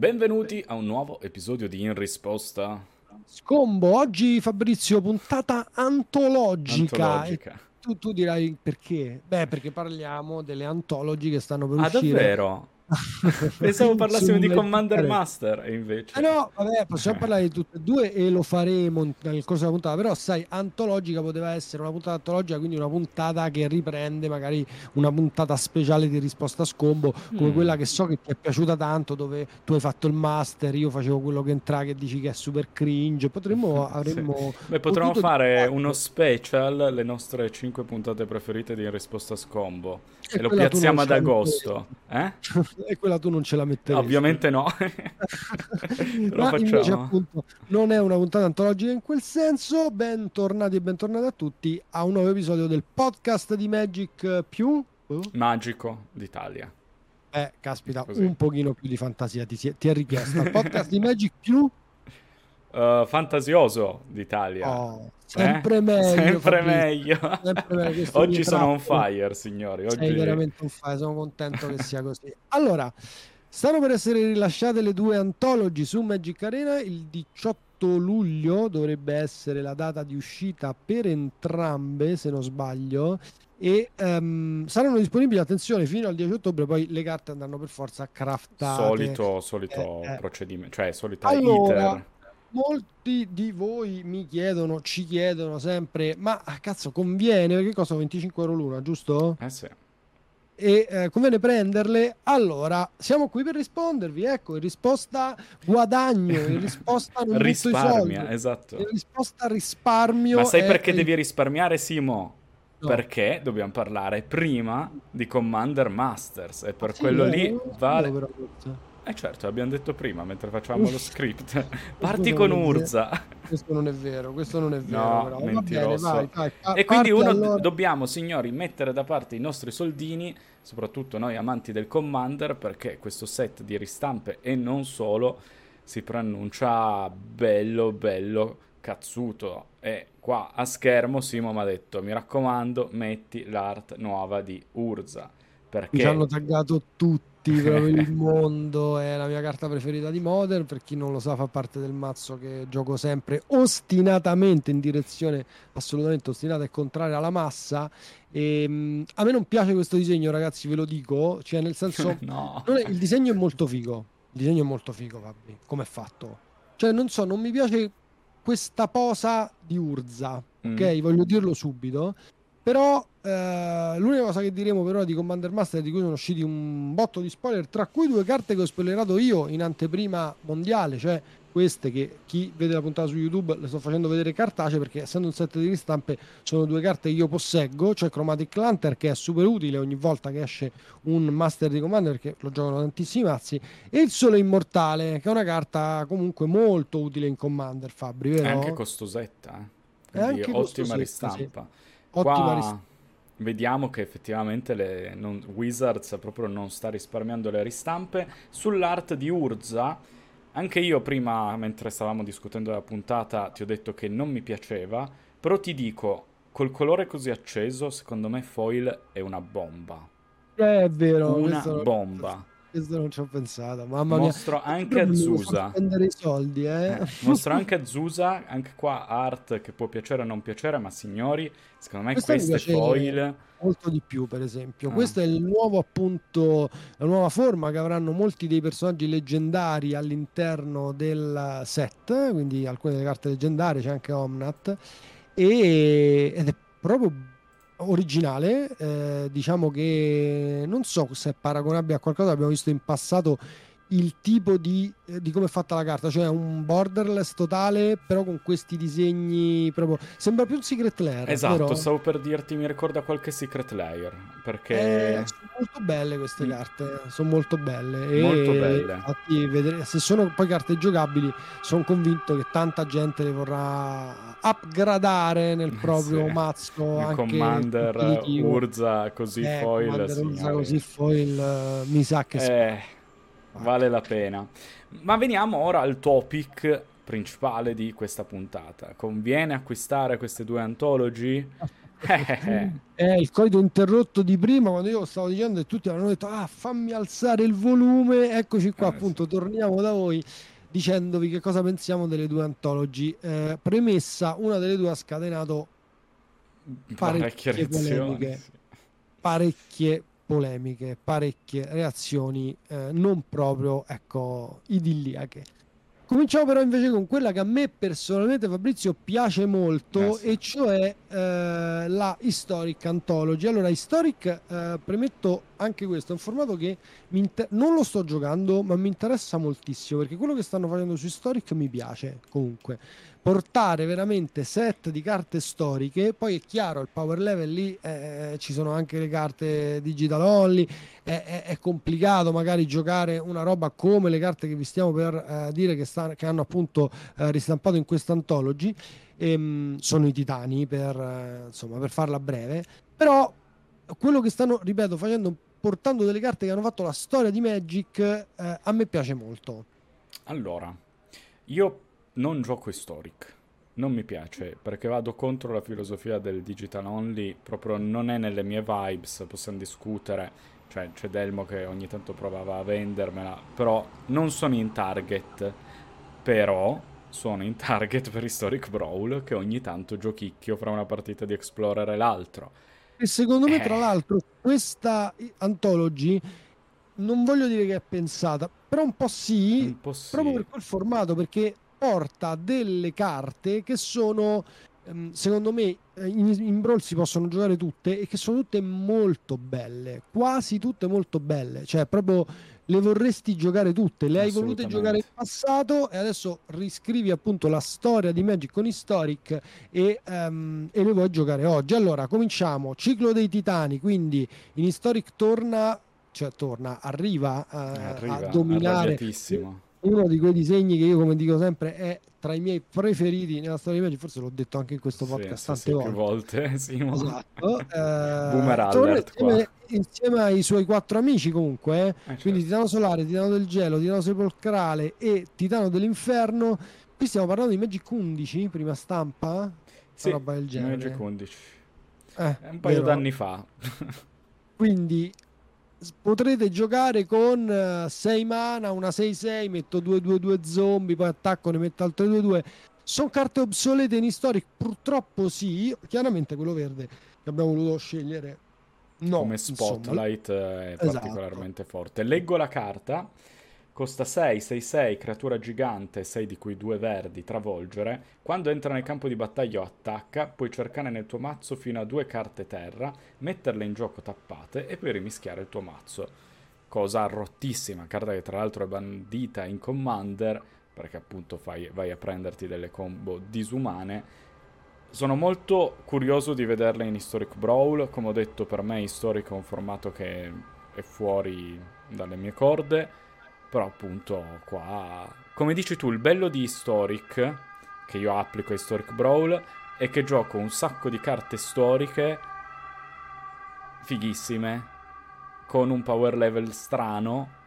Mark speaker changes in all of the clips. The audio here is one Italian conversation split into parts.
Speaker 1: Benvenuti a un nuovo episodio di In Risposta.
Speaker 2: Scombo, oggi Fabrizio, puntata antologica.
Speaker 1: Antologica.
Speaker 2: Tu, tu dirai perché? Beh, perché parliamo delle antologi che stanno per
Speaker 1: Ah,
Speaker 2: uscire.
Speaker 1: davvero? Pensavo parlassimo di
Speaker 2: Sul
Speaker 1: Commander
Speaker 2: Magic
Speaker 1: Master, e invece...
Speaker 2: Eh no, vabbè, possiamo parlare di tutte e due e lo faremo nel corso della puntata, però sai, antologica poteva essere una puntata antologica, quindi una puntata che riprende magari una puntata speciale di risposta a scombo, come
Speaker 1: Mm.
Speaker 2: quella che so che ti è piaciuta tanto, dove tu hai fatto il master, io facevo quello che entra che dici che è super cringe, potremmo, avremmo...
Speaker 1: Beh, potremmo fare
Speaker 2: dire-
Speaker 1: uno special, le nostre 5 puntate preferite di Risposta a Scombo.
Speaker 2: E
Speaker 1: E lo piazziamo ad agosto. Eh?
Speaker 2: e quella tu non ce la metteresti.
Speaker 1: Ovviamente no.
Speaker 2: Ma invece appunto non è una puntata antologica in quel senso. Bentornati e bentornati a tutti a un nuovo episodio del podcast di Magic più. Oh,
Speaker 1: Magico d'Italia.
Speaker 2: Eh, caspita,
Speaker 1: Così.
Speaker 2: un pochino più di fantasia ti, ti è richiesta. Il podcast di Magic più.
Speaker 1: Uh, fantasioso d'Italia.
Speaker 2: Oh, sempre
Speaker 1: Eh?
Speaker 2: meglio.
Speaker 1: Sempre meglio.
Speaker 2: Sempre meglio,
Speaker 1: Oggi sono on fire, signori. Oggi...
Speaker 2: Sei veramente un fire, sono contento che sia così. Allora, stanno per essere rilasciate le due antologi su Magic Arena. Il 18 luglio dovrebbe essere la data di uscita per entrambe, se non sbaglio. E ehm, saranno disponibili, attenzione, fino al 10 ottobre. Poi le carte andranno per forza craftate.
Speaker 1: Solito, solito
Speaker 2: Eh, eh.
Speaker 1: procedimento, cioè solita
Speaker 2: Allora,
Speaker 1: iter.
Speaker 2: Molti di voi mi chiedono, ci chiedono sempre, ma ah, cazzo, conviene? Perché costano 25 euro l'una, giusto?
Speaker 1: Eh sì.
Speaker 2: e eh, conviene prenderle. Allora, siamo qui per rispondervi. Ecco, in risposta guadagno, in risposta non
Speaker 1: Risparmia,
Speaker 2: soldi,
Speaker 1: esatto.
Speaker 2: in risposta risparmio.
Speaker 1: Ma sai perché
Speaker 2: il-
Speaker 1: devi risparmiare, Simo?
Speaker 2: No.
Speaker 1: Perché dobbiamo parlare prima di Commander Masters e per
Speaker 2: Sì,
Speaker 1: quello lì vale... Eh certo, abbiamo detto prima mentre facevamo lo script. Parti con. Urza.
Speaker 2: Questo non è vero, questo non è vero.
Speaker 1: No,
Speaker 2: però. Va bene,
Speaker 1: mentiroso.
Speaker 2: vai, vai,
Speaker 1: E quindi uno
Speaker 2: allora.
Speaker 1: dobbiamo, signori, mettere da parte i nostri soldini, soprattutto noi amanti del Commander, perché questo set di ristampe e non solo si preannuncia bello, bello cazzuto. E qua a schermo Simo mi ha detto, mi raccomando, metti l'art nuova di Urza. Perché...
Speaker 2: Ci hanno taggato tutti, proprio il mondo, è la mia carta preferita di Modern, per chi non lo sa fa parte del mazzo che gioco sempre ostinatamente in direzione assolutamente ostinata e contraria alla massa. E, mh, a me non piace questo disegno ragazzi, ve lo dico, cioè nel senso,
Speaker 1: no.
Speaker 2: è- il disegno è molto figo, il disegno è molto figo Fabri, come è fatto. Cioè non so, non mi piace questa posa di Urza,
Speaker 1: Mm.
Speaker 2: ok? Voglio dirlo subito. Però eh, l'unica cosa che diremo per ora di Commander Master è di cui sono usciti un botto di spoiler, tra cui due carte che ho spoilerato io in anteprima mondiale, cioè queste che chi vede la puntata su YouTube le sto facendo vedere cartacee perché essendo un set di ristampe sono due carte che io posseggo, cioè Chromatic Lantern che è super utile ogni volta che esce un Master di Commander perché lo giocano tantissimi mazzi e il Sole Immortale che è una carta comunque molto utile in Commander Fabri,
Speaker 1: È
Speaker 2: vero?
Speaker 1: anche costosetta, eh.
Speaker 2: È anche
Speaker 1: ottima
Speaker 2: costosetta, sì. Ottima
Speaker 1: Qua
Speaker 2: ristampa.
Speaker 1: vediamo che effettivamente le non- Wizards proprio non sta risparmiando le ristampe. Sull'art di Urza, anche io prima, mentre stavamo discutendo la puntata, ti ho detto che non mi piaceva, però ti dico, col colore così acceso, secondo me foil è una bomba.
Speaker 2: Eh, È vero,
Speaker 1: Una bomba.
Speaker 2: Questo non ci ho pensato, mamma mia.
Speaker 1: Mostro anche
Speaker 2: Proprio mi fa
Speaker 1: Azusa.
Speaker 2: spendere i soldi, eh.
Speaker 1: Eh, mostro anche Azusa, anche qua art che può piacere o non piacere, ma signori, secondo me
Speaker 2: Questa mi
Speaker 1: queste
Speaker 2: piace
Speaker 1: foil...
Speaker 2: Molto di più, per esempio.
Speaker 1: Ah.
Speaker 2: Questo è il nuovo appunto, la nuova forma che avranno molti dei personaggi leggendari all'interno del set, quindi alcune delle carte leggendarie, c'è anche Omnat, e- ed è proprio originale, eh, diciamo che non so se è paragonabile a qualcosa che abbiamo visto in passato il tipo di, eh, di come è fatta la carta, cioè un borderless totale, però con questi disegni proprio sembra più un secret lair,
Speaker 1: Esatto,
Speaker 2: vero?
Speaker 1: stavo per dirti, mi ricorda qualche Secret Layer,
Speaker 2: Eh,
Speaker 1: perché...
Speaker 2: sono molto belle queste
Speaker 1: Mm.
Speaker 2: carte, sono molto belle. E
Speaker 1: Molto belle.
Speaker 2: Infatti, vedere, se sono poi carte giocabili, sono convinto che tanta gente le vorrà upgradare nel proprio
Speaker 1: Sì.
Speaker 2: mazzo.
Speaker 1: il
Speaker 2: anche
Speaker 1: Commander. Urza così
Speaker 2: Eh,
Speaker 1: foil,
Speaker 2: Commander Urza
Speaker 1: signori.
Speaker 2: così foil, eh, mi sa che
Speaker 1: Eh, vale la pena. Ma veniamo ora al topic principale di questa puntata. Conviene acquistare queste due antologi?
Speaker 2: è il codice interrotto di prima quando io stavo dicendo e tutti hanno detto ah fammi alzare il volume eccoci qua eh, appunto sì. torniamo da voi dicendovi che cosa pensiamo delle due antologi eh, premessa una delle due ha scatenato parecchie polemiche parecchie polemiche parecchie reazioni eh, non proprio ecco idilliache Cominciamo però invece con quella che a me personalmente Fabrizio piace molto sì. e cioè eh, la Historic Anthology. Allora, Historic, eh, premetto anche questo, è un formato che inter- non lo sto giocando ma mi interessa moltissimo perché quello che stanno facendo su Historic mi piace comunque portare veramente set di carte storiche, poi è chiaro il power level lì eh, ci sono anche le carte digital only, è, è, è, complicato magari giocare una roba come le carte che vi stiamo per eh, dire che, sta, che, hanno appunto eh, ristampato in questa anthology, ehm, sono i titani per, eh, insomma, per farla breve, però quello che stanno, ripeto, facendo portando delle carte che hanno fatto la storia di Magic eh, a me piace molto.
Speaker 1: Allora, io non gioco Historic. Non mi piace perché vado contro la filosofia del digital only, proprio non è nelle mie vibes, possiamo discutere. Cioè, c'è Delmo che ogni tanto provava a vendermela, però non sono in target. Però sono in target per Historic Brawl che ogni tanto giochicchio fra una partita di Explorer e l'altro.
Speaker 2: E secondo me, eh. tra l'altro, questa anthology non voglio dire che è pensata, però un po' sì, un po sì. proprio per quel formato, perché porta delle carte che sono ehm, secondo me eh, in, in Brawl si possono giocare tutte e che sono tutte molto belle, quasi tutte molto belle, cioè proprio le vorresti giocare tutte, le hai volute giocare in passato e adesso riscrivi appunto la storia di Magic con Historic e, um, e le vuoi giocare oggi. Allora, cominciamo, ciclo dei titani, quindi in Historic torna, cioè torna, arriva, uh, arriva a dominare uno di quei disegni che io, come dico sempre, è tra i miei preferiti nella storia di Magic. Forse l'ho detto anche in questo podcast sì, tante sì, volte.
Speaker 1: volte sì,
Speaker 2: esatto. eh, Boomer alert insieme, insieme, ai suoi quattro amici, comunque. Eh. Eh, certo. Quindi Titano Solare, Titano del Gelo, Titano Sepolcrale e Titano dell'Inferno. Qui stiamo parlando di Magic 11, prima stampa.
Speaker 1: Sì, roba del genere. Magic 11. Eh, un paio d'anni fa.
Speaker 2: Quindi potrete giocare con 6 uh, mana, una 6-6, metto 2-2-2 zombie, poi attacco, ne metto altre 2-2. Sono carte obsolete in Historic? Purtroppo sì. Chiaramente quello verde che abbiamo voluto scegliere. No,
Speaker 1: come spotlight insomma. è esatto. particolarmente forte. Leggo la carta Costa 6, 6, 6, creatura gigante, 6 di cui 2 verdi, travolgere. Quando entra nel campo di battaglia o attacca, puoi cercare nel tuo mazzo fino a due carte terra, metterle in gioco tappate e poi rimischiare il tuo mazzo. Cosa rottissima, carta che tra l'altro è bandita in Commander, perché appunto fai, vai a prenderti delle combo disumane. Sono molto curioso di vederle in Historic Brawl, come ho detto per me Historic è un formato che è fuori dalle mie corde però appunto qua, come dici tu, il bello di Historic, che io applico a Historic Brawl, è che gioco un sacco di carte storiche fighissime, con un power level strano,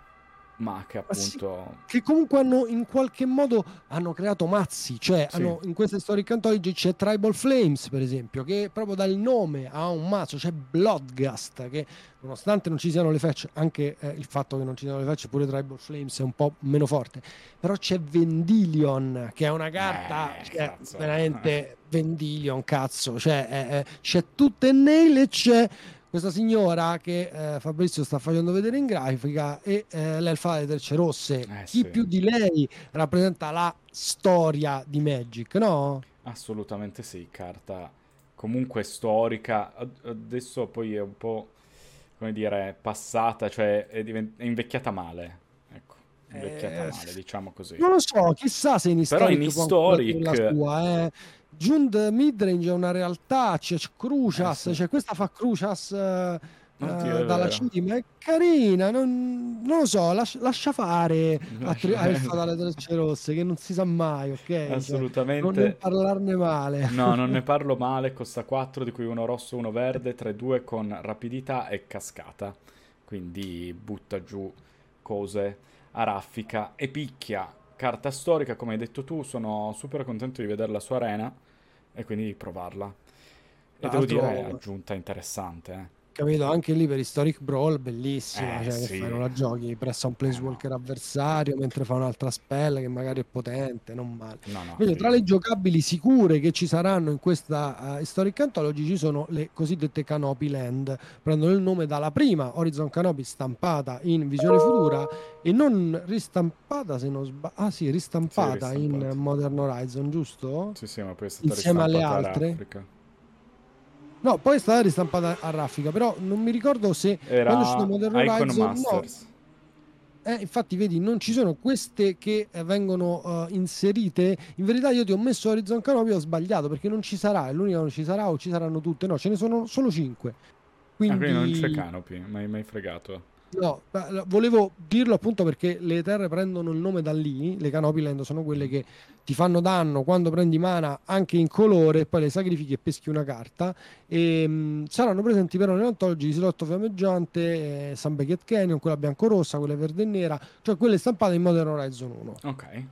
Speaker 1: ma che appunto...
Speaker 2: Sì, che comunque hanno in qualche modo hanno creato mazzi, cioè sì. hanno, in queste Historic Anthology c'è Tribal Flames per esempio, che proprio dal nome ha un mazzo, c'è Bloodgust, che nonostante non ci siano le fetch, anche eh, il fatto che non ci siano le fetch, pure Tribal Flames è un po' meno forte, però c'è Vendilion, che è una carta, eh, cioè, veramente Vendilion, cazzo, cioè eh, eh c'è tutte nail e c'è questa signora che eh, Fabrizio sta facendo vedere in grafica è eh, l'elfa delle Terce Rosse. Eh, Chi sì. più di lei rappresenta la storia di Magic, no?
Speaker 1: Assolutamente sì, carta comunque storica. Adesso poi è un po', come dire, passata, cioè è, divent- è invecchiata male. Ecco, invecchiata eh, male, diciamo così.
Speaker 2: Non lo so, chissà se in.
Speaker 1: Però in Historic...
Speaker 2: Sua, eh. Jund Midrange è una realtà, c'è Crucias, eh sì. c'è questa fa Crucias uh, uh, dalla cima, è carina, non, non lo so, lascia, lascia fare a, tri- a dalle trecce rosse che non si sa mai, ok? Cioè,
Speaker 1: Assolutamente.
Speaker 2: Cioè, non parlarne male.
Speaker 1: No, non ne parlo male, costa 4 di cui uno rosso uno verde, 3-2 con rapidità e cascata, quindi butta giù cose a raffica e picchia carta storica, come hai detto tu, sono super contento di vederla su Arena e quindi di provarla. E devo dire, è aggiunta interessante, eh
Speaker 2: capito? Anche lì per Historic Brawl, bellissima,
Speaker 1: Eh
Speaker 2: cioè che
Speaker 1: sì,
Speaker 2: fai, non la giochi, pressa un
Speaker 1: eh no,
Speaker 2: planeswalker avversario mentre fa un'altra spell che magari è potente, non male.
Speaker 1: no, no,
Speaker 2: Invece tra le giocabili sicure che ci saranno in questa uh, Historic Anthology ci sono le cosiddette Canopy Land, prendono il nome dalla prima Horizon Canopy stampata in visione futura e non ristampata se non sbaglio, ah sì,
Speaker 1: Sì,
Speaker 2: ristampata in
Speaker 1: ristampata.
Speaker 2: Modern Horizon, giusto?
Speaker 1: Sì, sì, ma poi è stata
Speaker 2: Insieme alle
Speaker 1: ristampata
Speaker 2: altre?
Speaker 1: all'Africa.
Speaker 2: No, poi è stata ristampata a raffica, però non mi ricordo se quando è uscito
Speaker 1: Era
Speaker 2: Modern Horizon, no, eh, infatti vedi, non ci sono queste che eh, vengono eh, inserite. In verità io ti ho messo Horizon Canopy, ho sbagliato perché non ci sarà, è l'unica non ci sarà o ci saranno tutte, no, ce ne sono solo 5.
Speaker 1: Ah, quindi non c'è
Speaker 2: Quindi
Speaker 1: Canopy, mai, mai fregato.
Speaker 2: No, volevo dirlo appunto perché le terre prendono il nome da lì, le Canopy Land sono quelle che ti fanno danno quando prendi mana anche in colore, poi le sacrifichi e peschi una carta e mh, saranno presenti però nell'antology di Silotto Fiammeggiante, eh, Sun Beckett Canyon, quella bianco-rossa, quella verde e nera, cioè quelle stampate in Modern Horizon 1.
Speaker 1: Ok.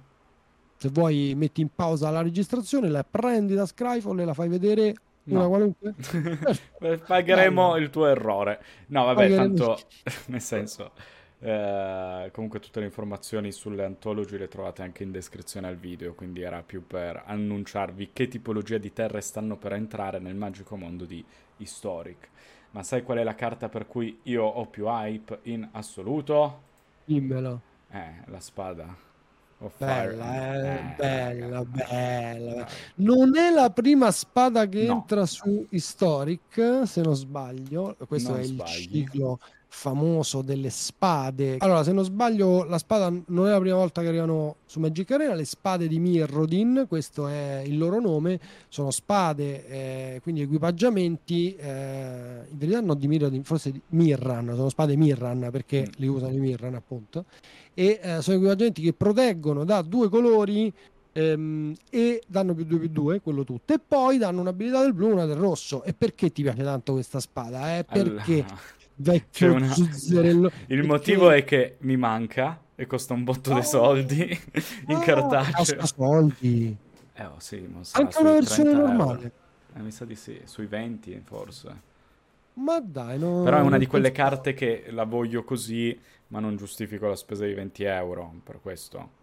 Speaker 2: Se vuoi metti in pausa la registrazione, la prendi da Scryfall e la fai vedere
Speaker 1: No.
Speaker 2: qualunque?
Speaker 1: Pagheremo
Speaker 2: Bello.
Speaker 1: il tuo errore. No, vabbè,
Speaker 2: Pagheremo-
Speaker 1: tanto, nel senso, eh, comunque tutte le informazioni sulle antology le trovate anche in descrizione al video, quindi era più per annunciarvi che tipologia di terre stanno per entrare nel magico mondo di Historic. Ma sai qual è la carta per cui io ho più hype in assoluto?
Speaker 2: Dimmelo.
Speaker 1: Eh, la spada.
Speaker 2: Bella,
Speaker 1: Fire.
Speaker 2: eh, bella, bella. Non è la prima spada che
Speaker 1: No.
Speaker 2: entra su Historic, se non sbaglio. Questo
Speaker 1: Non
Speaker 2: è il
Speaker 1: sbagli.
Speaker 2: ciclo famoso delle spade. Allora, se non sbaglio, la spada non è la prima volta che arrivano su Magic Arena. Le spade di Mirrodin, questo è il loro nome, sono spade, eh, quindi equipaggiamenti. eh, in verità, no, di Mirrodin, forse di Mirran, sono spade Mirran perché
Speaker 1: Mm.
Speaker 2: li usano i Mirran, appunto. E eh, sono equipaggiamenti che proteggono da due colori ehm, e danno più 2 più 2, quello tutto, e poi danno un'abilità del blu e una del rosso. E perché ti piace tanto questa spada? Eh? Perché
Speaker 1: Allora,
Speaker 2: vecchio
Speaker 1: una-
Speaker 2: zuzzerello.
Speaker 1: Il motivo è che mi manca e costa un botto di
Speaker 2: Oh.
Speaker 1: soldi in
Speaker 2: Ah,
Speaker 1: cartaceo.
Speaker 2: costa soldi.
Speaker 1: Eh, oh, sì,
Speaker 2: Anche una versione
Speaker 1: 30 euro.
Speaker 2: normale.
Speaker 1: Eh, mi sa di sì, sui 20 forse.
Speaker 2: Ma dai, no,
Speaker 1: Però è una di quelle carte che la voglio così, ma non giustifico la spesa di 20 euro per questo.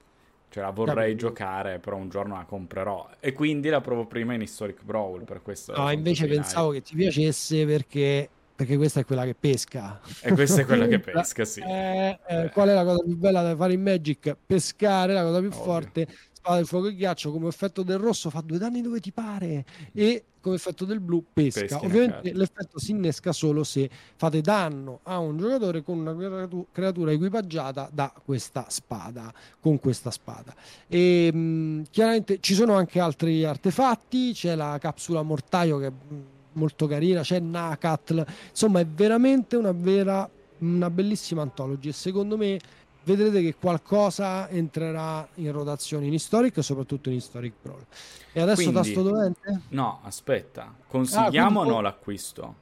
Speaker 1: Cioè la vorrei
Speaker 2: Capito.
Speaker 1: giocare, però un giorno la comprerò. E quindi la provo prima in Historic Brawl, per questo
Speaker 2: No, invece pensavo che ti piacesse perché, perché questa è quella che pesca.
Speaker 1: E questa è quella che pesca, sì.
Speaker 2: Eh, eh, qual è la cosa più bella da fare in Magic? Pescare, la cosa più
Speaker 1: Ovvio.
Speaker 2: forte. Spada del fuoco e ghiaccio come effetto del rosso fa due danni dove ti pare e come effetto del blu pesca.
Speaker 1: Peschi
Speaker 2: Ovviamente l'effetto si innesca solo se fate danno a un giocatore con una creatu- creatura equipaggiata da questa spada, con questa spada. E mh, chiaramente ci sono anche altri artefatti, c'è la capsula mortaio che mh, molto carina, c'è Nakatl, insomma è veramente una vera una bellissima antology e secondo me vedrete che qualcosa entrerà in rotazione in Historic e soprattutto in Historic Brawl. E adesso
Speaker 1: Quindi-
Speaker 2: tasto dovente?
Speaker 1: No, aspetta. Consigliamo o
Speaker 2: quindi-
Speaker 1: no l'acquisto?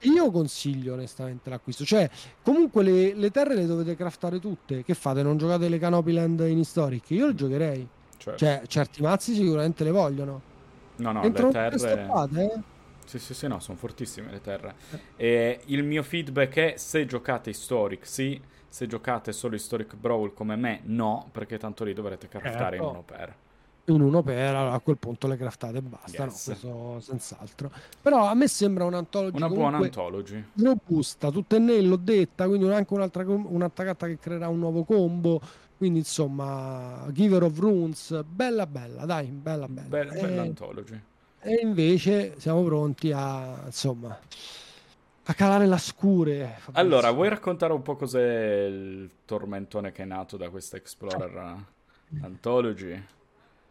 Speaker 2: Io consiglio onestamente l'acquisto, cioè comunque le, le terre le dovete craftare tutte. Che fate? Non giocate le Canopy Land in Historic? Io le giocherei.
Speaker 1: Cioè,
Speaker 2: Cioè, certi mazzi sicuramente le vogliono.
Speaker 1: no, no,
Speaker 2: Entrano
Speaker 1: le terre...
Speaker 2: stampate, eh?
Speaker 1: Sì, sì, sì, no, sono fortissime le terre. E il mio feedback è se giocate Historic, sì. Se giocate solo Historic Brawl come me, no, perché tanto lì dovrete craftare in
Speaker 2: Certo.
Speaker 1: uno per.
Speaker 2: in uno per allora a quel punto le craftate e basta,
Speaker 1: Yes.
Speaker 2: no, questo senz'altro. Però a me sembra un'antology
Speaker 1: Una buona antology.
Speaker 2: robusta, tutta in nel, l'ho detta, quindi anche un'altra, carta che creerà un nuovo combo. Quindi insomma, Giver of Runes, bella bella, dai, bella bella.
Speaker 1: Bella, bella
Speaker 2: E,
Speaker 1: antology.
Speaker 2: E invece siamo pronti a insomma a calare la scure. Fabrizio.
Speaker 1: Allora, vuoi raccontare un po' cos'è il tormentone che è nato da questa Explorer Anthology?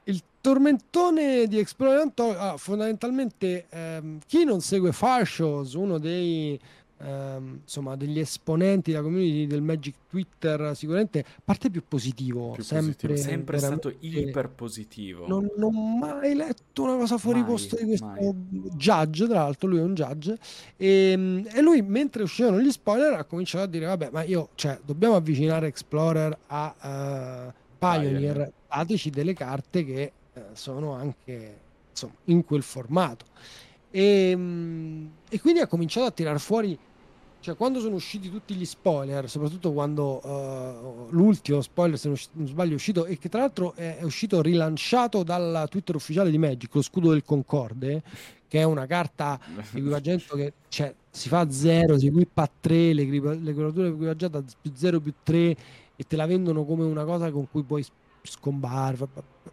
Speaker 2: Il tormentone di Explorer Anto- ah, fondamentalmente ehm, chi non segue Farshows, uno dei ehm, insomma degli esponenti della community del Magic Twitter, sicuramente parte più positivo,
Speaker 1: Più
Speaker 2: sempre,
Speaker 1: positivo. Sempre stato iper positivo.
Speaker 2: Non, non ho mai letto una cosa fuori
Speaker 1: Mai,
Speaker 2: posto di questo
Speaker 1: mai.
Speaker 2: judge, tra l'altro lui è un judge, e, e lui mentre uscivano gli spoiler ha cominciato a dire vabbè ma io, cioè, dobbiamo avvicinare Explorer a eh, Pioneer,
Speaker 1: Pioneer.
Speaker 2: dateci delle carte che eh, sono anche insomma, in quel formato. E, mm, e quindi ha cominciato a tirar fuori cioè quando sono usciti tutti gli spoiler, soprattutto quando uh, l'ultimo spoiler, se non, sbaglio, è uscito e che tra l'altro è, uscito rilanciato dal Twitter ufficiale di Magic, lo scudo del Concorde, che è una carta equipaggiamento che cioè, si fa a zero, si equipa a 3, le, le creature equipaggiate a più 0 più 3 e te la vendono come una cosa con cui puoi scombarre.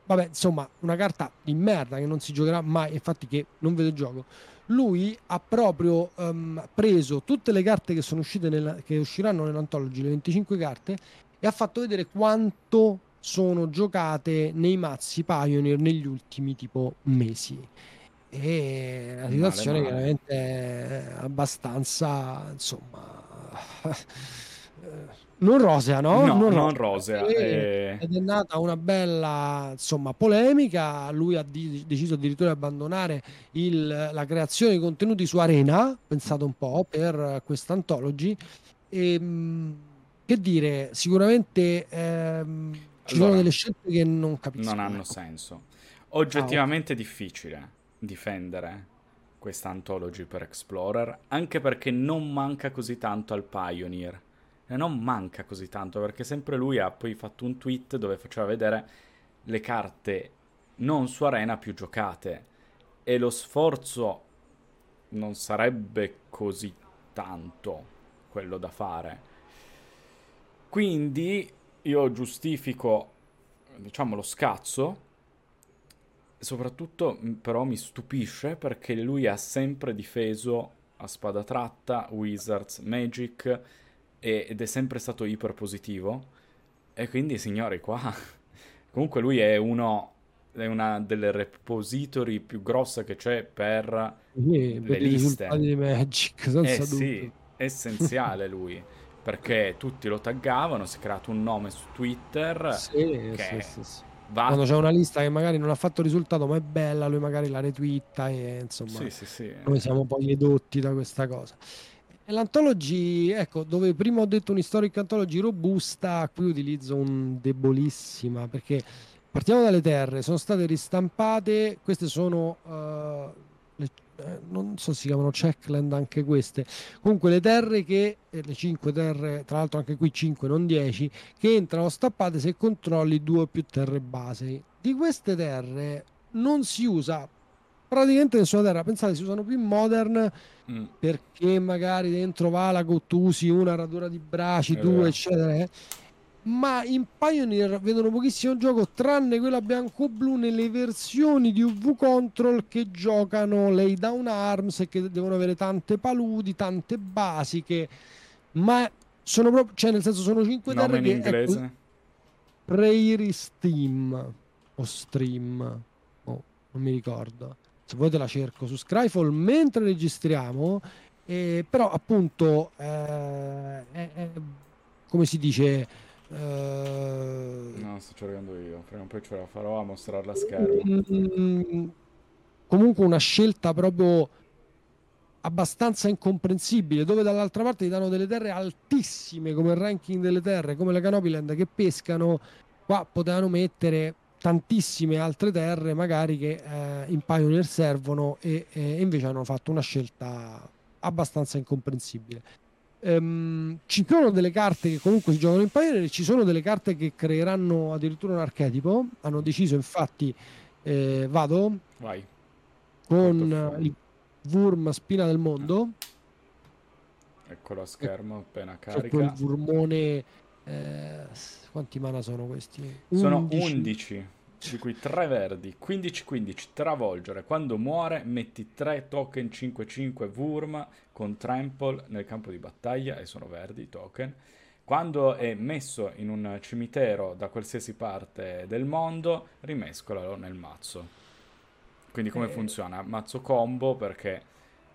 Speaker 2: Vabbè, insomma, una carta di merda che non si giocherà mai, infatti che non vede gioco lui ha proprio um, preso tutte le carte che sono uscite nella, che usciranno nell'antology, le 25 carte, e ha fatto vedere quanto sono giocate nei mazzi Pioneer negli ultimi tipo mesi. E la situazione male, male. chiaramente è abbastanza insomma non rosea, no?
Speaker 1: No, non, non rosea. E,
Speaker 2: eh. Ed è nata una bella insomma, polemica. Lui ha di- deciso addirittura di abbandonare il, la creazione di contenuti su Arena, pensato un po', per questa antology. E, ehm, che dire, sicuramente ehm, ci allora, sono delle scelte che non capisco.
Speaker 1: Non hanno ecco. senso. Oggettivamente ah, okay. difficile difendere questa antology per Explorer, anche perché non manca così tanto al Pioneer non manca così tanto perché sempre lui ha poi fatto un tweet dove faceva vedere le carte non su arena più giocate e lo sforzo non sarebbe così tanto quello da fare. Quindi io giustifico diciamo lo scazzo soprattutto però mi stupisce perché lui ha sempre difeso a spada tratta, Wizards, Magic ed è sempre stato iper positivo. E quindi, signori, qua comunque lui è uno è una delle repository più grosse che c'è per sì, le liste
Speaker 2: di Magic,
Speaker 1: eh, sì, essenziale lui perché tutti lo taggavano, si è creato un nome su Twitter
Speaker 2: sì, che sì, sì, va... quando c'è una lista che magari non ha fatto risultato ma è bella, lui magari la retwitta e insomma noi siamo poi edotti da questa cosa. L'antology, ecco, dove prima ho detto un'historic antology robusta, qui utilizzo un debolissima, perché partiamo dalle terre, sono state ristampate, queste sono, uh, non so se si chiamano checkland anche queste, comunque le terre che, eh, le 5 terre, tra l'altro anche qui 5 non 10, che entrano stappate se controlli due o più terre base. Di queste terre non si usa praticamente nessuna terra. Pensate, si usano più in modern mm. perché magari dentro Valagot usi una radura di braci, eh, due, eccetera. Eh. Ma in Pioneer vedono pochissimo gioco, tranne quella bianco-blu nelle versioni di UV Control che giocano lei down arms e che devono avere tante paludi, tante basiche. Ma sono proprio, cioè nel senso sono 5 terre
Speaker 1: in
Speaker 2: che
Speaker 1: inglese. Ecco,
Speaker 2: Prairie Steam o Stream, oh, non mi ricordo se vuoi te la cerco su Scryfall mentre registriamo eh, però appunto eh, eh, come si dice
Speaker 1: eh, no sto cercando io prima o poi ce la farò a mostrarla a schermo
Speaker 2: mm, comunque una scelta proprio abbastanza incomprensibile dove dall'altra parte ti danno delle terre altissime come il ranking delle terre come la Canopiland che pescano. Qua potevano mettere tantissime altre terre magari che eh, in Pioneer servono e, e, invece hanno fatto una scelta abbastanza incomprensibile. Um, ci sono delle carte che comunque si giocano in Pioneer, ci sono delle carte che creeranno addirittura un archetipo, hanno deciso infatti, eh, vado,
Speaker 1: Vai.
Speaker 2: con il Wurm Spina del Mondo.
Speaker 1: Eccolo a schermo appena carica.
Speaker 2: Quel Wurmone... Eh, quanti mana sono questi?
Speaker 1: Sono 11, 11 di cui 3 verdi, 15-15, travolgere. Quando muore metti 3 token 5-5 Wurm con Trample nel campo di battaglia e sono verdi i token. Quando è messo in un cimitero da qualsiasi parte del mondo, rimescolalo nel mazzo. Quindi come eh... funziona? Mazzo combo perché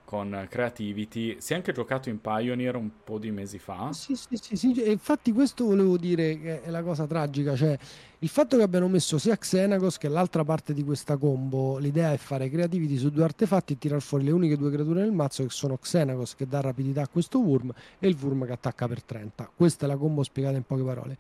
Speaker 1: con Creativity. Si è anche giocato in Pioneer un po' di mesi fa.
Speaker 2: Sì, sì, sì, sì. E infatti questo volevo dire che è la cosa tragica, cioè il fatto che abbiano messo sia Xenagos che l'altra parte di questa combo, l'idea è fare Creativity su due artefatti e tirar fuori le uniche due creature nel mazzo che sono Xenagos che dà rapidità a questo Worm e il Worm che attacca per 30. Questa è la combo spiegata in poche parole.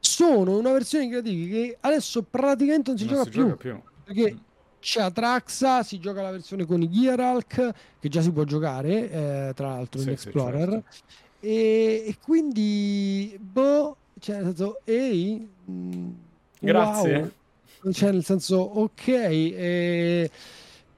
Speaker 2: Sono una versione di Creativity che adesso praticamente non si, non gioca, si più, gioca più. Perché c'è Atraxa, si gioca la versione con i Gearalk, che già si può giocare, eh, tra l'altro, sì, in Explorer. Sì, certo. e, e, quindi, boh, cioè, nel senso, ehi,
Speaker 1: mm, grazie.
Speaker 2: Wow. Cioè, nel senso, ok, eh,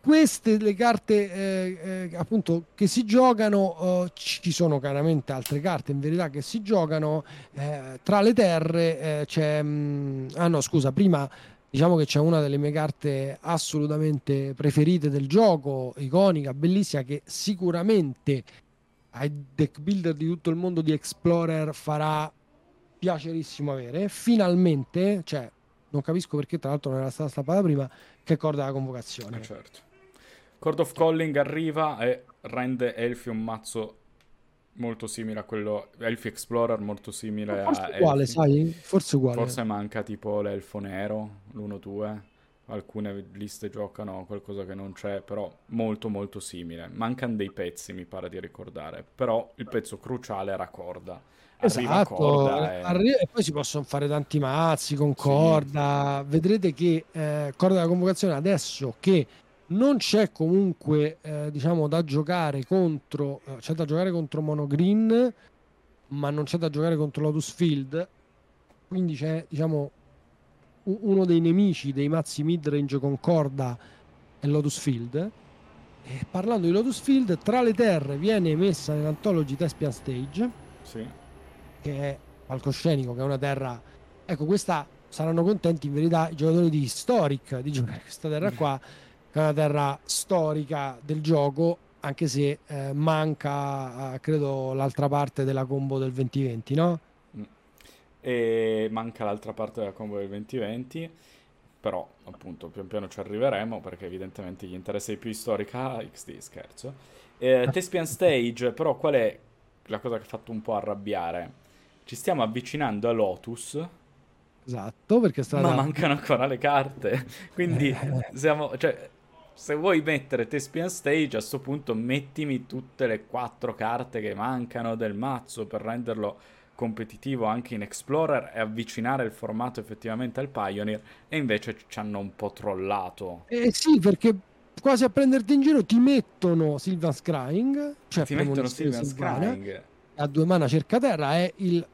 Speaker 2: queste le carte eh, eh, appunto che si giocano uh, ci sono chiaramente altre carte in verità che si giocano eh, tra le terre eh, c'è mh, mm, ah no scusa prima diciamo che c'è una delle mie carte assolutamente preferite del gioco iconica bellissima che sicuramente ai deck builder di tutto il mondo di Explorer farà piacerissimo avere. Finalmente cioè non capisco perché tra l'altro non era stata stampata prima che corda la convocazione.
Speaker 1: Eh certo. Court of Calling arriva e rende Elfi un mazzo molto simile a quello Elfi Explorer molto simile
Speaker 2: forse
Speaker 1: a
Speaker 2: uguale, Elfi. sai? Forse uguale.
Speaker 1: Forse manca tipo l'elfo nero, l'1-2. Alcune liste giocano qualcosa che non c'è, però molto molto simile. Mancano dei pezzi, mi pare di ricordare, però il pezzo cruciale era corda.
Speaker 2: Arriva esatto, corda e... Arri- e... poi si possono fare tanti mazzi con corda. Sì. Vedrete che eh, corda della convocazione adesso che non c'è comunque eh, diciamo da giocare contro eh, c'è da giocare contro Monogreen ma non c'è da giocare contro Lotus Field quindi c'è diciamo uno dei nemici dei mazzi midrange con corda è Lotus Field e parlando di Lotus Field tra le terre viene messa nell'antology Tespian Stage
Speaker 1: sì.
Speaker 2: che è palcoscenico che è una terra ecco questa saranno contenti in verità i giocatori di Historic di giocare questa terra qua è una terra storica del gioco, anche se eh, manca, eh, credo, l'altra parte della combo del 2020, no?
Speaker 1: Mm. E manca l'altra parte della combo del 2020, però appunto pian piano ci arriveremo perché evidentemente gli interessa di più storica XD, scherzo. Eh, Tespian Stage, però qual è la cosa che ha fatto un po' arrabbiare? Ci stiamo avvicinando a Lotus,
Speaker 2: Esatto, perché
Speaker 1: sta Ma mancano ancora le carte. Quindi siamo, cioè, se vuoi mettere Tespian Stage, a questo punto mettimi tutte le quattro carte che mancano del mazzo per renderlo competitivo anche in Explorer e avvicinare il formato effettivamente al Pioneer e invece ci hanno un po' trollato.
Speaker 2: Eh sì, perché quasi a prenderti in giro ti mettono Sylvan Scrying, cioè
Speaker 1: ti mettono Sylvan Scrying
Speaker 2: a due mana cerca terra è il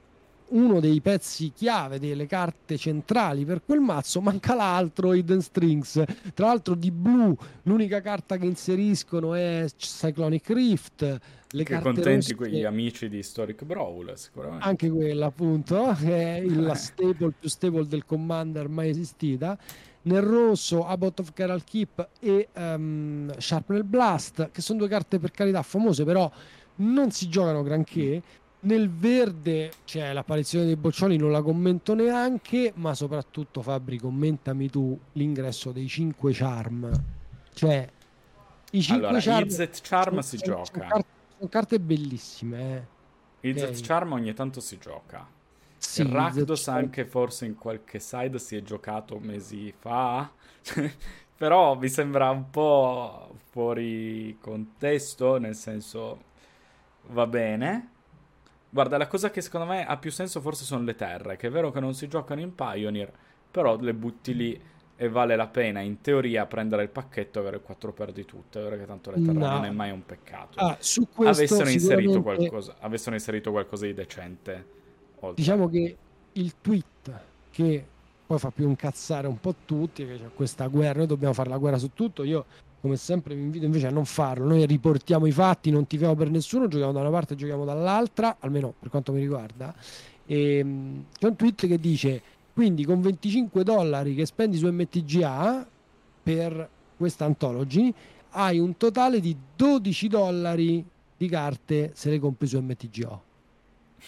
Speaker 2: uno dei pezzi chiave delle carte centrali per quel mazzo, manca l'altro Hidden Strings. Tra l'altro di blu l'unica carta che inseriscono è Cyclonic Rift. Le che carte
Speaker 1: contenti
Speaker 2: rosse,
Speaker 1: quegli amici di Historic Brawl, sicuramente.
Speaker 2: Anche quella, appunto, che è la stable più stable del Commander mai esistita. Nel rosso Abbot of Keral Keep e um, Sharpnel Blast, che sono due carte per carità famose, però non si giocano granché. Nel verde c'è l'apparizione dei boccioli, non la commento neanche, ma soprattutto Fabri, commentami tu l'ingresso dei 5 charm. Cioè,
Speaker 1: i 5 allora, charm... Izzet charm si sono, gioca. Sono
Speaker 2: carte, sono carte bellissime.
Speaker 1: Eh. Izzet okay. charm ogni tanto si gioca. Sì, il Rakdos anche forse in qualche side si è giocato mesi fa. Però mi sembra un po' fuori contesto, nel senso va bene, Guarda, la cosa che secondo me ha più senso forse sono le terre, che è vero che non si giocano in Pioneer, però le butti lì e vale la pena in teoria prendere il pacchetto e avere 4 per di tutte, perché tanto le terre no. non è mai un peccato.
Speaker 2: Ah, su questo
Speaker 1: avessero, inserito qualcosa, avessero inserito qualcosa di decente.
Speaker 2: Oltre. Diciamo che il tweet che poi fa più incazzare un po' tutti, che c'è questa guerra, noi dobbiamo fare la guerra su tutto, io come sempre vi invito invece a non farlo. Noi riportiamo i fatti, non tifiamo per nessuno, giochiamo da una parte e giochiamo dall'altra, almeno per quanto mi riguarda. E, ehm, c'è un tweet che dice: Quindi con 25 dollari che spendi su MTGA per questa anthology, hai un totale di 12 dollari di carte se le compri su MTGO.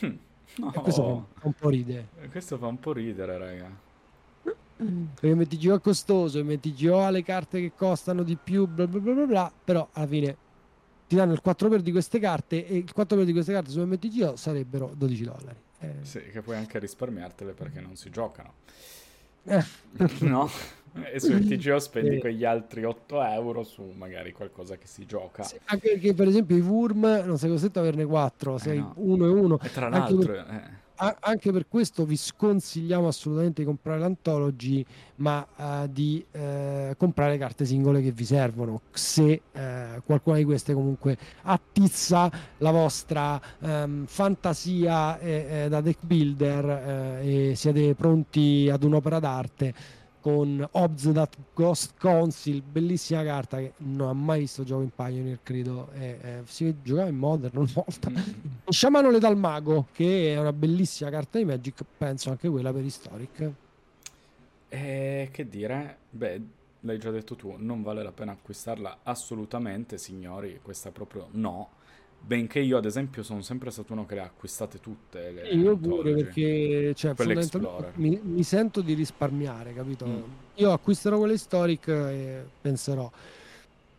Speaker 1: Hm, no.
Speaker 2: questo fa un po' ridere.
Speaker 1: Questo fa un po' ridere, raga
Speaker 2: perché MTGO è costoso, MTGO ha le carte che costano di più, bla bla bla bla, bla però alla fine ti danno il 4 per di queste carte e il 4 per di queste carte su MTGO sarebbero 12 dollari.
Speaker 1: Eh. Sì, che puoi anche risparmiartele perché non si giocano. Eh. no? E su MTGO spendi eh. quegli altri 8 euro su magari qualcosa che si gioca. Sì,
Speaker 2: anche perché per esempio i Wurm non sei costretto ad averne 4, sei eh no. uno e uno.
Speaker 1: E tra l'altro... Per... Eh
Speaker 2: anche per questo vi sconsigliamo assolutamente di comprare l'Anthology, ma uh, di uh, comprare carte singole che vi servono. Se uh, qualcuna di queste comunque attizza la vostra um, fantasia eh, eh, da deck builder e siete pronti ad un'opera d'arte con Hobbs That Ghost Council, bellissima carta che non ha mai visto gioco in Pioneer, credo. E, eh, si giocava in Modern una volta. Mm-hmm. Sciamano Letal Mago, che è una bellissima carta di Magic, penso anche quella per Historic.
Speaker 1: Eh, che dire? Beh, l'hai già detto tu, non vale la pena acquistarla assolutamente, signori, questa proprio no Benché io, ad esempio, sono sempre stato uno che le ha acquistate tutte. Le
Speaker 2: io pure perché cioè, mi, mi, sento di risparmiare, capito? Mm. Io acquisterò quelle Historic e penserò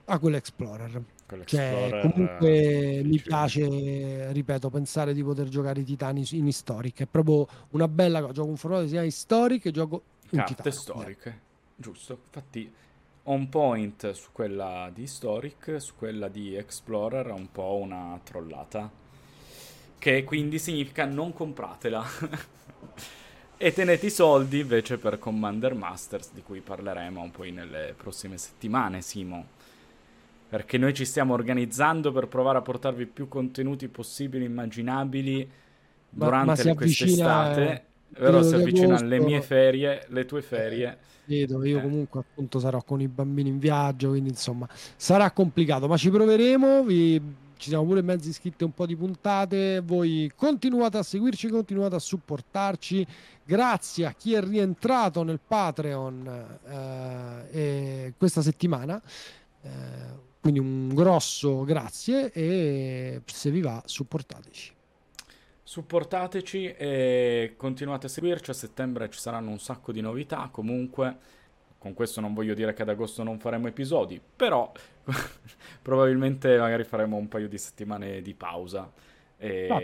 Speaker 2: a quell'Explorer. Cioè, comunque eh, mi piace, ripeto, pensare di poter giocare i titani in Historic. È proprio una bella cosa. Gioco un formato che si chiama Historic e gioco
Speaker 1: Carte storiche, giusto. Infatti on point su quella di Historic, su quella di Explorer è un po' una trollata. Che quindi significa non compratela. e tenete i soldi invece per Commander Masters, di cui parleremo poi nelle prossime settimane, Simo. Perché noi ci stiamo organizzando per provare a portarvi più contenuti possibili, immaginabili durante ma, ma quest'estate. Vero, si avvicinano le mie ferie, le tue ferie
Speaker 2: vedo, io eh. comunque appunto sarò con i bambini in viaggio, quindi insomma sarà complicato, ma ci proveremo, vi, ci siamo pure mezzi iscritti un po' di puntate, voi continuate a seguirci, continuate a supportarci, grazie a chi è rientrato nel Patreon eh, questa settimana. Eh, quindi un grosso grazie e se vi va supportateci.
Speaker 1: Supportateci e continuate a seguirci, a settembre ci saranno un sacco di novità, comunque con questo non voglio dire che ad agosto non faremo episodi, però probabilmente magari faremo un paio di settimane di pausa e no.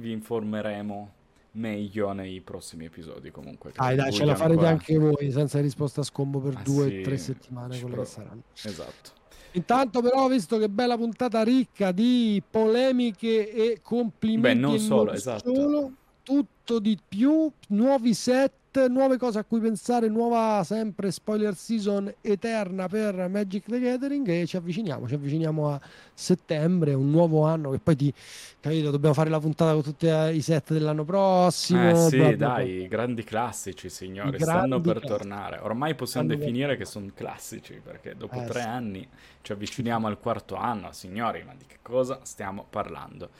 Speaker 1: vi informeremo meglio nei prossimi episodi comunque.
Speaker 2: Dai, dai, ce la farete ancora... anche voi senza risposta a scombo per ah, due o sì, tre settimane, quelle pro... che saranno.
Speaker 1: Esatto.
Speaker 2: Intanto però, visto che bella puntata ricca di polemiche e complimenti,
Speaker 1: Beh, non solo, non esatto. Solo,
Speaker 2: tutto di più, nuovi set nuove cose a cui pensare, nuova sempre spoiler season eterna per Magic the Gathering e ci avviciniamo, ci avviciniamo a settembre, un nuovo anno che poi ti capito, dobbiamo fare la puntata con tutti i set dell'anno prossimo.
Speaker 1: Eh sì, bla bla dai, bla. grandi classici, signori, stanno per classici. tornare. Ormai possiamo grandi definire che sono classici perché dopo eh, tre sì. anni ci avviciniamo al quarto anno, signori, ma di che cosa stiamo parlando?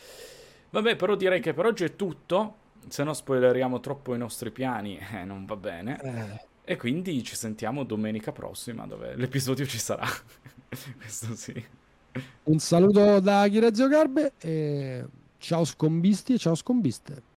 Speaker 1: Vabbè, però direi che per oggi è tutto se no spoileriamo troppo i nostri piani, eh, non va bene. Eh. E quindi ci sentiamo domenica prossima dove l'episodio ci sarà. Questo sì.
Speaker 2: Un saluto da Chirezio Garbe e ciao scombisti e ciao scombiste.